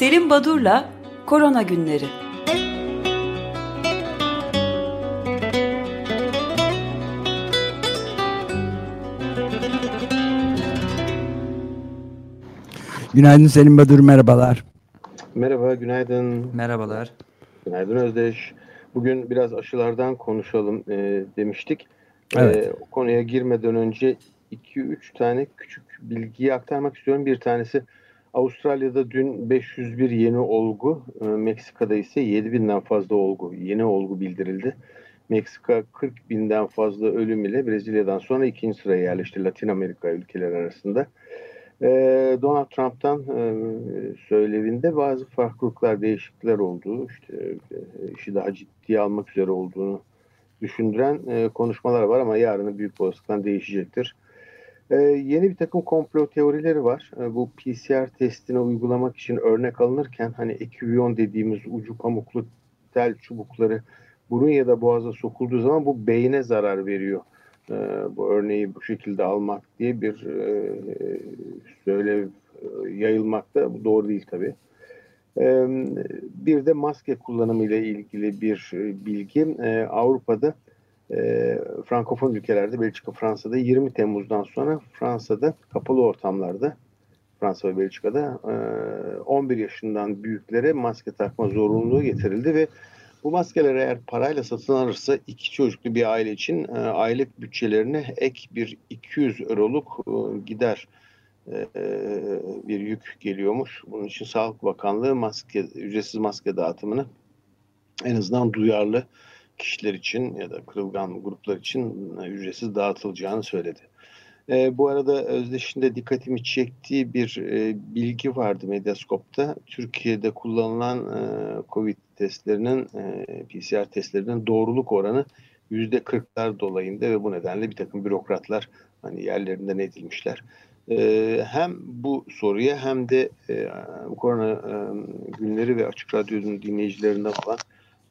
Selim Badur'la Korona Günleri Günaydın Selim Badur, merhabalar. Merhaba, günaydın. Merhabalar. Günaydın Özdeş. Bugün biraz aşılardan konuşalım e, demiştik. Evet. E, o konuya girmeden önce 2-3 tane küçük bilgiyi aktarmak istiyorum. Bir tanesi Avustralya'da dün 501 yeni olgu, e, Meksika'da ise 7000'den fazla olgu, yeni olgu bildirildi. Meksika 40 binden fazla ölüm ile Brezilya'dan sonra ikinci sıraya yerleşti Latin Amerika ülkeleri arasında. E, Donald Trump'tan e, söylevinde bazı farklılıklar, değişiklikler olduğu, işte e, işi daha ciddiye almak üzere olduğunu düşündüren e, konuşmalar var ama yarını büyük olasılıkla değişecektir. E, yeni bir takım komplo teorileri var. E, bu PCR testine uygulamak için örnek alınırken hani eküviyon dediğimiz ucu pamuklu tel çubukları burun ya da boğaza sokulduğu zaman bu beyne zarar veriyor. E, bu örneği bu şekilde almak diye bir e, söylev e, yayılmakta. Bu doğru değil tabii. E, bir de maske kullanımı ile ilgili bir e, bilgi. E, Avrupa'da e, Frankofon ülkelerde Belçika, Fransa'da 20 Temmuz'dan sonra Fransa'da kapalı ortamlarda Fransa ve Belçika'da e, 11 yaşından büyüklere maske takma zorunluluğu getirildi ve bu maskeler eğer parayla satın alırsa iki çocuklu bir aile için e, aylık bütçelerine ek bir 200 euroluk e, gider e, bir yük geliyormuş. Bunun için Sağlık Bakanlığı maske ücretsiz maske dağıtımını en azından duyarlı kişiler için ya da kırılgan gruplar için e, ücretsiz dağıtılacağını söyledi. E, bu arada Özdeş'in de dikkatimi çektiği bir e, bilgi vardı Medyascope'da. Türkiye'de kullanılan e, COVID testlerinin, e, PCR testlerinin doğruluk oranı yüzde kırklar dolayında ve bu nedenle bir takım bürokratlar hani yerlerinden edilmişler. E, hem bu soruya hem de e, korona e, günleri ve Açık Radyo'nun dinleyicilerinden olan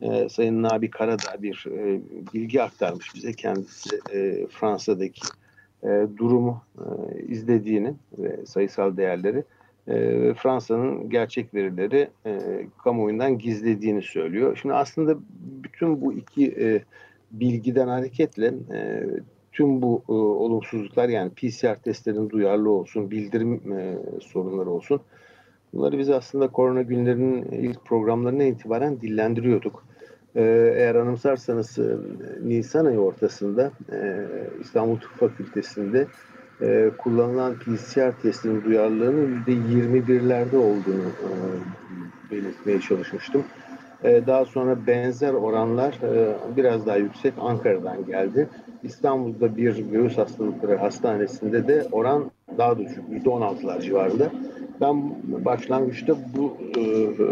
e, Sayın Nabi Karadağ bir e, bilgi aktarmış bize. Kendisi e, Fransa'daki e, durumu e, izlediğini ve sayısal değerleri e, Fransa'nın gerçek verileri e, kamuoyundan gizlediğini söylüyor. Şimdi aslında bütün bu iki e, bilgiden hareketle e, tüm bu e, olumsuzluklar yani PCR testlerin duyarlı olsun, bildirim e, sorunları olsun bunları biz aslında korona günlerinin ilk programlarına itibaren dillendiriyorduk. E, eğer anımsarsanız e, Nisan ayı ortasında e, İstanbul Tıp Fakültesi'nde e, kullanılan PCR testinin duyarlılığının %21'lerde olduğunu e, belirtmeye çalışmıştım. E, daha sonra benzer oranlar e, biraz daha yüksek Ankara'dan geldi. İstanbul'da bir göğüs hastalıkları hastanesinde de oran daha düşük, %16'lar civarında. Ben başlangıçta bu e, e,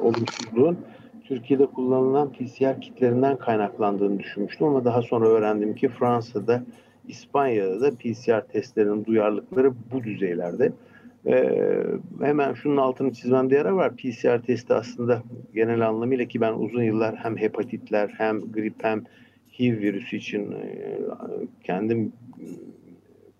olumsuzluğun Türkiye'de kullanılan PCR kitlerinden kaynaklandığını düşünmüştüm ama daha sonra öğrendim ki Fransa'da, İspanya'da da PCR testlerinin duyarlılıkları bu düzeylerde. Ee, hemen şunun altını çizmemde yarar var. PCR testi aslında genel anlamıyla ki ben uzun yıllar hem hepatitler hem grip hem HIV virüsü için e, kendim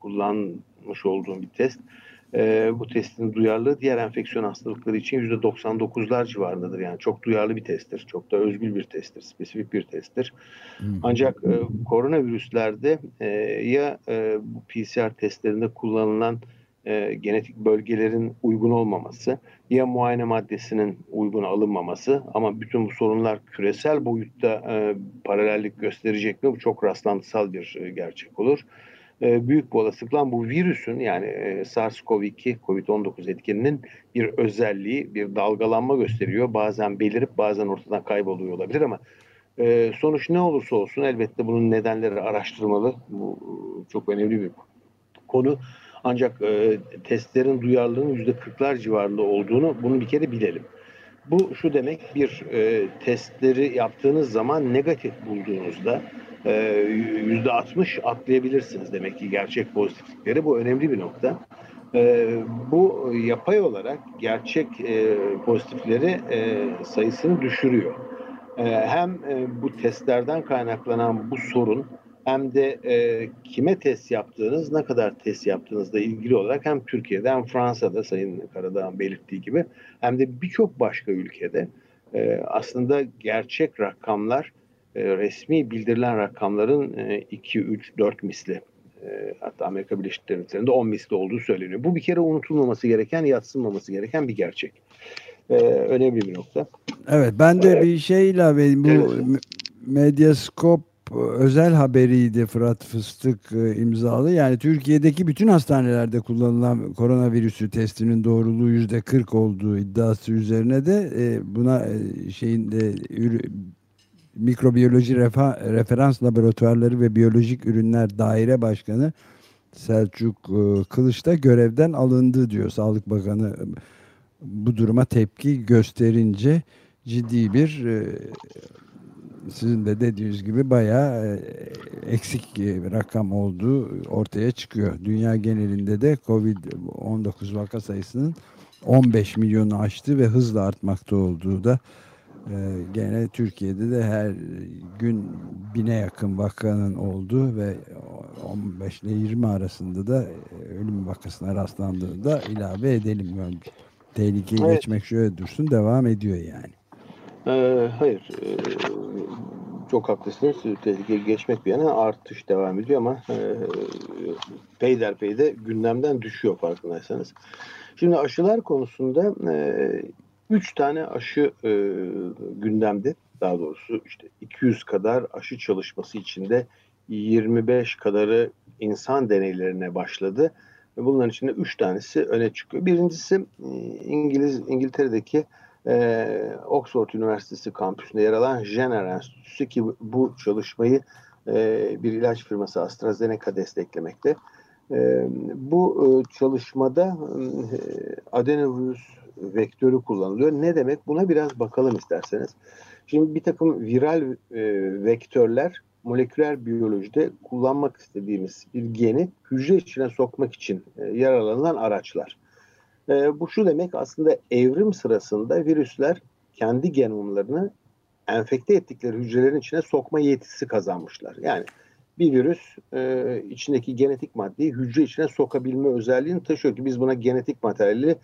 kullanmış olduğum bir test. E, bu testin duyarlılığı diğer enfeksiyon hastalıkları için %99'lar civarındadır. Yani çok duyarlı bir testtir. Çok da özgül bir testtir. Spesifik bir testtir. Ancak e, koronavirüslerde e, ya e, bu PCR testlerinde kullanılan e, genetik bölgelerin uygun olmaması ya muayene maddesinin uygun alınmaması ama bütün bu sorunlar küresel boyutta e, paralellik gösterecek mi? Bu çok rastlantısal bir e, gerçek olur. E, büyük bir olasılıkla bu virüsün yani e, SARS-CoV-2, COVID-19 etkeninin bir özelliği, bir dalgalanma gösteriyor. Bazen belirip bazen ortadan kayboluyor olabilir ama e, sonuç ne olursa olsun elbette bunun nedenleri araştırmalı. Bu çok önemli bir konu. Ancak e, testlerin duyarlılığının yüzde 40'lar civarında olduğunu bunu bir kere bilelim. Bu şu demek bir e, testleri yaptığınız zaman negatif bulduğunuzda yüzde 60 atlayabilirsiniz demek ki gerçek pozitiflikleri. Bu önemli bir nokta. E, bu yapay olarak gerçek e, pozitifleri e, sayısını düşürüyor. E, hem e, bu testlerden kaynaklanan bu sorun hem de kime test yaptığınız, ne kadar test yaptığınızla ilgili olarak hem Türkiye'de hem Fransa'da Sayın Karadağ'ın belirttiği gibi hem de birçok başka ülkede aslında gerçek rakamlar resmi bildirilen rakamların e, 2, 3, 4 misli e, hatta Amerika Birleşik Devletleri'nde 10 misli olduğu söyleniyor. Bu bir kere unutulmaması gereken, yatsınmaması gereken bir gerçek. E, önemli bir nokta. Evet ben de bir şey ilave bu evet. Medyaskop özel haberiydi Fırat Fıstık e, imzalı. Yani Türkiye'deki bütün hastanelerde kullanılan koronavirüsü testinin doğruluğu yüzde 40 olduğu iddiası üzerine de e, buna e, şeyin de mikrobiyoloji refa, referans laboratuvarları ve biyolojik ürünler daire başkanı Selçuk Kılıç da görevden alındı diyor Sağlık Bakanı bu duruma tepki gösterince ciddi bir sizin de dediğiniz gibi bayağı e, eksik bir rakam olduğu ortaya çıkıyor. Dünya genelinde de Covid-19 vaka sayısının 15 milyonu aştı ve hızla artmakta olduğu da e, gene Türkiye'de de her gün bine yakın vakanın olduğu ve 15 ile 20 arasında da e, ölüm vakasına rastlandığı da ilave edelim. Tehlikeyi evet. geçmek şöyle dursun devam ediyor yani. Ee, hayır. Ee, çok haklısınız. Tehlike geçmek bir yana artış devam ediyor ama e, peyderpey de gündemden düşüyor farkındaysanız. Şimdi aşılar konusunda e, üç tane aşı e, gündemde. Daha doğrusu işte 200 kadar aşı çalışması içinde 25 kadarı insan deneylerine başladı. Bunların içinde üç tanesi öne çıkıyor. Birincisi e, İngiliz İngiltere'deki e, Oxford Üniversitesi kampüsünde yer alan Jenner Enstitüsü ki bu çalışmayı e, bir ilaç firması AstraZeneca desteklemekte. E, bu e, çalışmada e, adenovirüs vektörü kullanılıyor. Ne demek? Buna biraz bakalım isterseniz. Şimdi bir takım viral e, vektörler moleküler biyolojide kullanmak istediğimiz bir geni hücre içine sokmak için e, yararlanılan araçlar. E, bu şu demek aslında evrim sırasında virüsler kendi genomlarını enfekte ettikleri hücrelerin içine sokma yetisi kazanmışlar. Yani bir virüs e, içindeki genetik maddeyi hücre içine sokabilme özelliğini taşıyor ki biz buna genetik materyali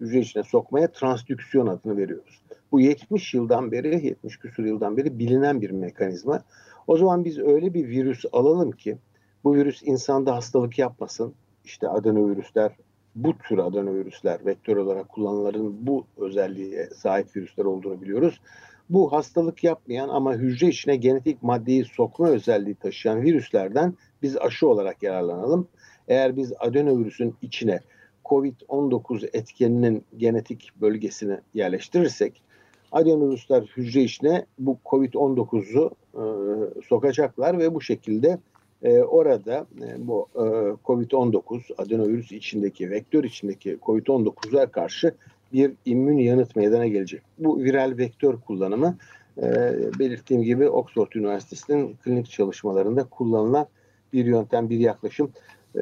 hücre içine sokmaya transdüksiyon adını veriyoruz. Bu 70 yıldan beri, 70 küsur yıldan beri bilinen bir mekanizma. O zaman biz öyle bir virüs alalım ki bu virüs insanda hastalık yapmasın. İşte adenovirüsler, bu tür adenovirüsler vektör olarak kullanılan bu özelliğe sahip virüsler olduğunu biliyoruz. Bu hastalık yapmayan ama hücre içine genetik maddeyi sokma özelliği taşıyan virüslerden biz aşı olarak yararlanalım. Eğer biz adenovirüsün içine COVID-19 etkeninin genetik bölgesini yerleştirirsek adenovirüsler hücre içine bu COVID-19'u e, sokacaklar ve bu şekilde e, orada e, bu e, COVID-19 adenovirüs içindeki, vektör içindeki COVID-19'a karşı bir immün yanıt meydana gelecek. Bu viral vektör kullanımı e, belirttiğim gibi Oxford Üniversitesi'nin klinik çalışmalarında kullanılan bir yöntem, bir yaklaşım. E,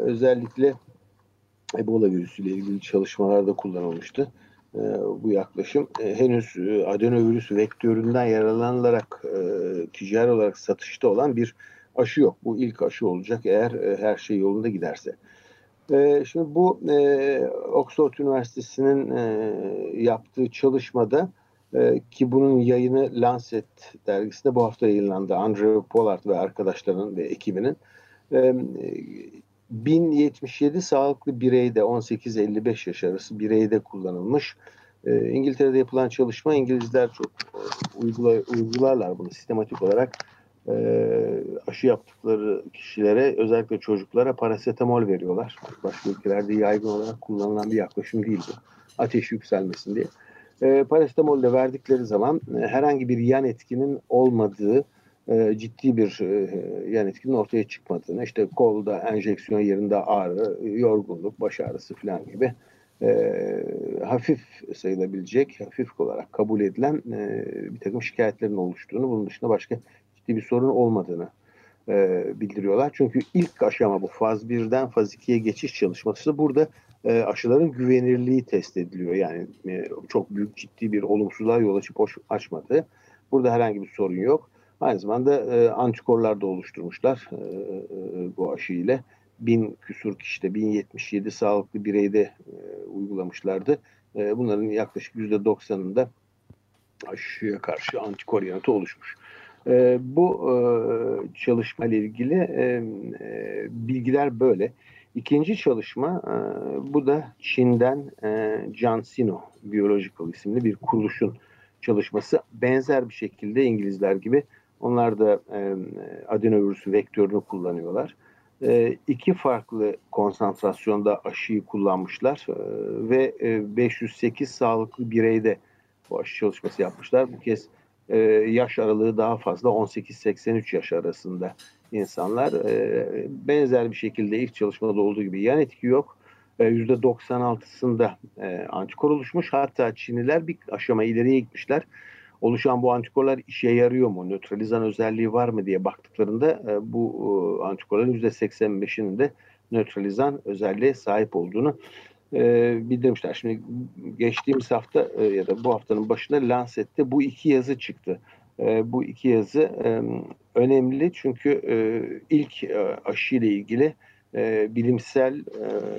özellikle Ebola virüsüyle ilgili çalışmalarda kullanılmıştı. E, bu yaklaşım e, henüz e, adenovirüs vektöründen yararlanılarak e, ticari olarak satışta olan bir aşı yok. Bu ilk aşı olacak eğer e, her şey yolunda giderse. E, şimdi bu e, Oxford Üniversitesi'nin e, yaptığı çalışmada e, ki bunun yayını Lancet dergisinde bu hafta yayınlandı. Andrew Pollard ve arkadaşlarının ve ekibinin. E, 1077 sağlıklı bireyde 18-55 yaş arası bireyde kullanılmış. E, İngiltere'de yapılan çalışma İngilizler çok e, uygula, uygularlar bunu sistematik olarak e, aşı yaptıkları kişilere özellikle çocuklara parasetamol veriyorlar. Başka ülkelerde yaygın olarak kullanılan bir yaklaşım değil bu. Ateş yükselmesin diye. E, parasetamol de verdikleri zaman e, herhangi bir yan etkinin olmadığı e, ciddi bir e, yan etkinin ortaya çıkmadığını işte kolda enjeksiyon yerinde ağrı, yorgunluk, baş ağrısı falan gibi e, hafif sayılabilecek, hafif olarak kabul edilen e, bir takım şikayetlerin oluştuğunu, bunun dışında başka ciddi bir sorun olmadığını e, bildiriyorlar. Çünkü ilk aşama bu faz 1'den faz 2'ye geçiş çalışması burada e, aşıların güvenirliği test ediliyor. Yani e, çok büyük ciddi bir olumsuzluğa yol açıp açmadı. Burada herhangi bir sorun yok. Aynı zamanda e, antikorlar da oluşturmuşlar e, e, bu aşı ile. Bin küsur kişide, 1077 sağlıklı bireyde e, uygulamışlardı. E, bunların yaklaşık %90'ında aşıya karşı antikor yanıtı oluşmuş. E, bu e, çalışma ile ilgili e, e, bilgiler böyle. İkinci çalışma e, bu da Çin'den e, CanSino Biological isimli bir kuruluşun çalışması. Benzer bir şekilde İngilizler gibi onlar da e, adenovirüsü vektörünü kullanıyorlar. E, iki farklı konsantrasyonda aşıyı kullanmışlar e, ve e, 508 sağlıklı bireyde bu aşı çalışması yapmışlar. Bu kez e, yaş aralığı daha fazla 18-83 yaş arasında insanlar e, benzer bir şekilde ilk çalışmada olduğu gibi yan etki yok. E, %96'sında e, antikor oluşmuş. Hatta Çinliler bir aşama ileriye gitmişler. Oluşan bu antikorlar işe yarıyor mu? Nötralizan özelliği var mı diye baktıklarında e, bu e, antikorların %85'inin de nötralizan özelliğe sahip olduğunu e, bildirmişler. Şimdi geçtiğimiz hafta e, ya da bu haftanın başında Lancet'te bu iki yazı çıktı. Bu iki yazı önemli çünkü ilk aşı ile ilgili bilimsel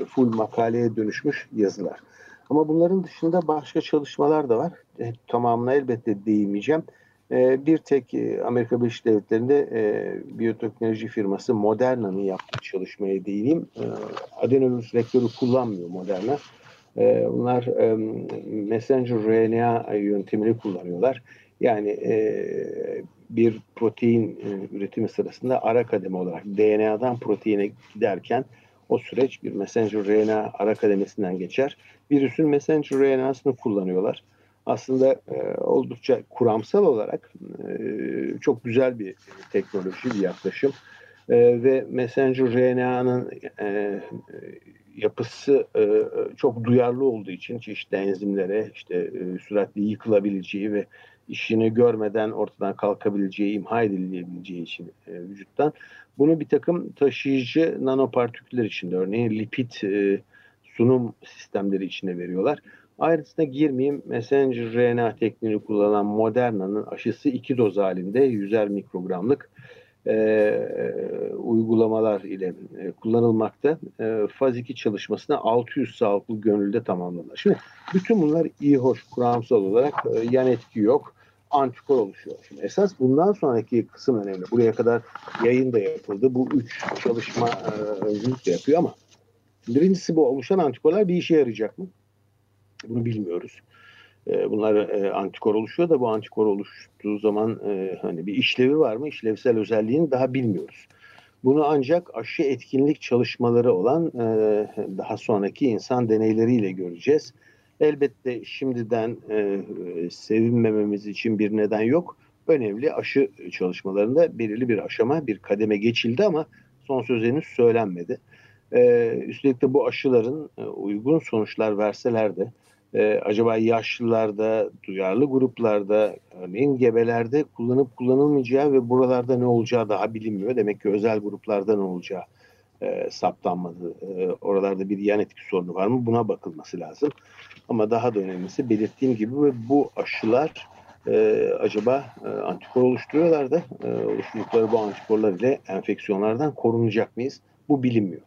full makaleye dönüşmüş yazılar. Ama bunların dışında başka çalışmalar da var. E, tamamına elbette değinmeyeceğim. E, bir tek e, Amerika Birleşik Devletleri'nde e, biyoteknoloji firması Moderna'nın yaptığı çalışmaya değineyim. E, adenovirüs vektörü kullanmıyor Moderna. E, bunlar e, messenger RNA yöntemini kullanıyorlar. Yani e, bir protein e, üretimi sırasında ara kademe olarak DNA'dan proteine giderken o süreç bir messenger RNA ara kademesinden geçer. Virüsün messenger RNA'sını kullanıyorlar. Aslında e, oldukça kuramsal olarak e, çok güzel bir teknoloji, bir yaklaşım. E, ve messenger RNA'nın e, yapısı e, çok duyarlı olduğu için çeşitli enzimlere işte e, süratli yıkılabileceği ve işini görmeden ortadan kalkabileceği, imha edilebileceği için e, vücuttan bunu bir takım taşıyıcı nanopartiküller içinde örneğin lipid e, sunum sistemleri içinde veriyorlar. Ayrıntısına girmeyeyim. Messenger RNA tekniğini kullanan Moderna'nın aşısı iki doz halinde 100'er mikrogramlık e, uygulamalar ile e, kullanılmakta. E, faz 2 çalışmasına 600 sağlıklı gönülde tamamladılar. Şimdi bütün bunlar iyi hoş kuramsal olarak e, yan etki yok antikor oluşuyor. Şimdi esas bundan sonraki kısım önemli. Buraya kadar yayın da yapıldı. Bu üç çalışma e, de yapıyor ama birincisi bu oluşan antikorlar bir işe yarayacak mı? Bunu bilmiyoruz. E, bunlar e, antikor oluşuyor da bu antikor oluştuğu zaman hani bir işlevi var mı? İşlevsel özelliğini daha bilmiyoruz. Bunu ancak aşı etkinlik çalışmaları olan daha sonraki insan deneyleriyle göreceğiz. Elbette şimdiden e, sevinmememiz için bir neden yok. Önemli aşı çalışmalarında belirli bir aşama, bir kademe geçildi ama son söz henüz söylenmedi. E, üstelik de bu aşıların e, uygun sonuçlar verseler de e, acaba yaşlılarda, duyarlı gruplarda, örneğin gebelerde kullanıp kullanılmayacağı ve buralarda ne olacağı daha bilinmiyor. Demek ki özel gruplarda ne olacağı e, saptanmadı. E, oralarda bir yan etki sorunu var mı? Buna bakılması lazım. Ama daha da önemlisi belirttiğim gibi bu aşılar e, acaba e, antikor oluşturuyorlar da e, oluşturdukları bu antikorlar ile enfeksiyonlardan korunacak mıyız? Bu bilinmiyor.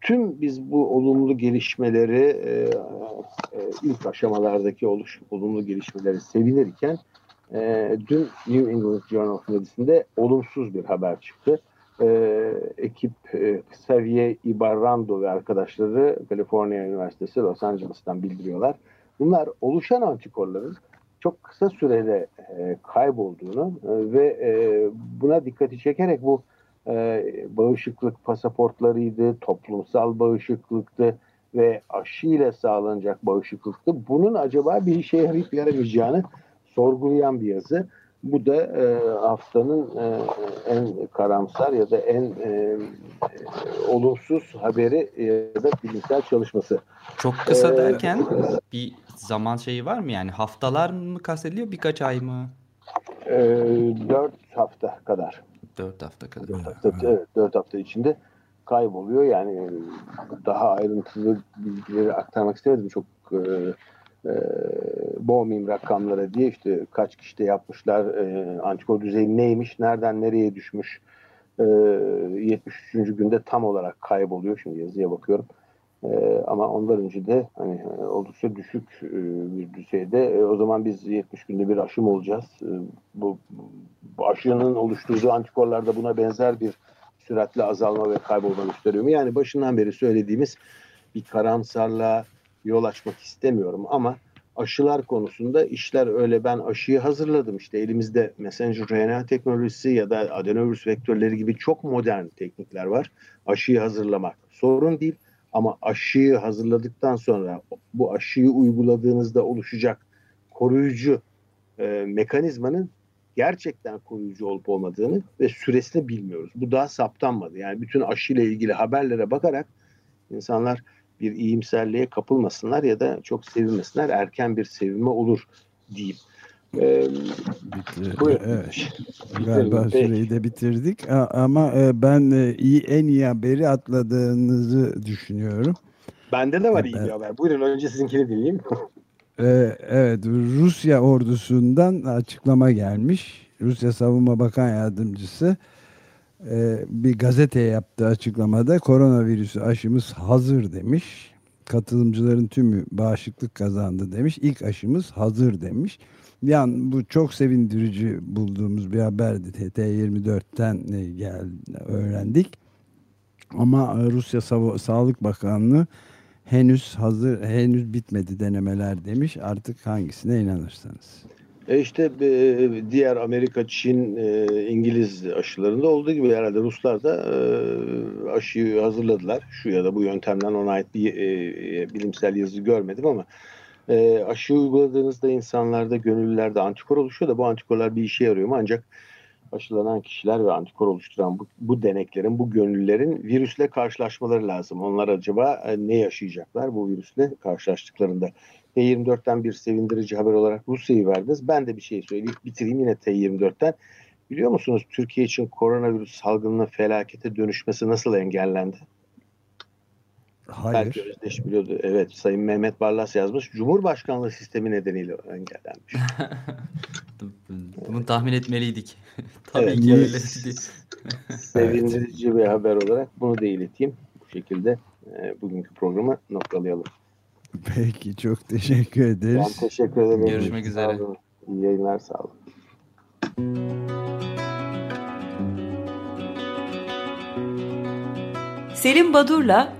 Tüm biz bu olumlu gelişmeleri e, e, ilk aşamalardaki oluş, olumlu gelişmeleri sevinirken e, dün New England Journal of Medicine'de olumsuz bir haber çıktı e, ekip e, Xavier Ibarrando ve arkadaşları Kaliforniya Üniversitesi Los Angeles'tan bildiriyorlar. Bunlar oluşan antikorların çok kısa sürede e, kaybolduğunu e, ve e, buna dikkati çekerek bu e, bağışıklık pasaportlarıydı, toplumsal bağışıklıktı ve aşı ile sağlanacak bağışıklıktı. Bunun acaba bir işe yarayıp yaramayacağını sorgulayan bir yazı. Bu da e, haftanın e, en karamsar ya da en e, e, olumsuz haberi ya da bilimsel çalışması. Çok kısa ee, derken bir zaman şeyi var mı yani haftalar mı kastediliyor birkaç ay mı? E, dört hafta kadar. Dört hafta kadar. Dört hafta, evet, dört hafta içinde kayboluyor. Yani daha ayrıntılı bilgileri aktarmak istemedim. Çok e, e, boğmayayım rakamlara diye işte kaç kişide yapmışlar, e, antikor düzeyi neymiş, nereden nereye düşmüş. E, 73. günde tam olarak kayboluyor. Şimdi yazıya bakıyorum. E, ama ondan önce de hani e, oldukça düşük e, bir düzeyde. E, o zaman biz 70 günde bir aşı mı olacağız? E, bu, bu aşının oluşturduğu antikorlar da buna benzer bir süratle azalma ve kaybolma gösteriyor mu? Yani başından beri söylediğimiz bir karamsarlığa yol açmak istemiyorum ama aşılar konusunda işler öyle ben aşıyı hazırladım işte elimizde messenger RNA teknolojisi ya da adenovirüs vektörleri gibi çok modern teknikler var. Aşıyı hazırlamak sorun değil ama aşıyı hazırladıktan sonra bu aşıyı uyguladığınızda oluşacak koruyucu e, mekanizmanın gerçekten koruyucu olup olmadığını ve süresini bilmiyoruz. Bu daha saptanmadı. Yani bütün aşıyla ilgili haberlere bakarak insanlar bir iyimserliğe kapılmasınlar ya da çok sevinmesinler. Erken bir sevinme olur diyeyim. Ee, Bitti. Evet. Galiba süreyi de bitirdik ama e, ben e, iyi en iyi haberi atladığınızı düşünüyorum. Bende de var iyi bir haber. Buyurun önce sizinkini dinleyeyim. Ee, evet Rusya ordusundan açıklama gelmiş. Rusya Savunma Bakan Yardımcısı e, bir gazeteye yaptığı açıklamada koronavirüsü aşımız hazır demiş. Katılımcıların tümü bağışıklık kazandı demiş. İlk aşımız hazır demiş. Yani bu çok sevindirici bulduğumuz bir haberdi. TT24'ten geldi, öğrendik. Ama Rusya Sağlık Bakanlığı henüz hazır, henüz bitmedi denemeler demiş. Artık hangisine inanırsanız. E işte e, diğer Amerika, Çin, e, İngiliz aşılarında olduğu gibi herhalde Ruslar da e, aşıyı hazırladılar. Şu ya da bu yöntemden ona ait bir bilimsel yazı görmedim ama e, aşı uyguladığınızda insanlarda, gönüllülerde antikor oluşuyor da bu antikorlar bir işe yarıyor mu? Ancak aşılanan kişiler ve antikor oluşturan bu, bu deneklerin, bu gönüllülerin virüsle karşılaşmaları lazım. Onlar acaba e, ne yaşayacaklar bu virüsle karşılaştıklarında? T24'ten bir sevindirici haber olarak Rusya'yı verdiniz. Ben de bir şey söyleyip bitireyim yine T24'ten. Biliyor musunuz Türkiye için koronavirüs salgınının felakete dönüşmesi nasıl engellendi? Hayır. Belki Özdeş biliyordu. Evet Sayın Mehmet Barlas yazmış. Cumhurbaşkanlığı sistemi nedeniyle engellenmiş. Bunu tahmin etmeliydik. Tabii evet, ki öyle. Sevindirici bir haber olarak bunu da ileteyim. Bu şekilde e, bugünkü programı noktalayalım. Peki çok teşekkür ederiz. Ben teşekkür ederim. Görüşmek üzere. İyi yayınlar sağ olun. Selim Badur'la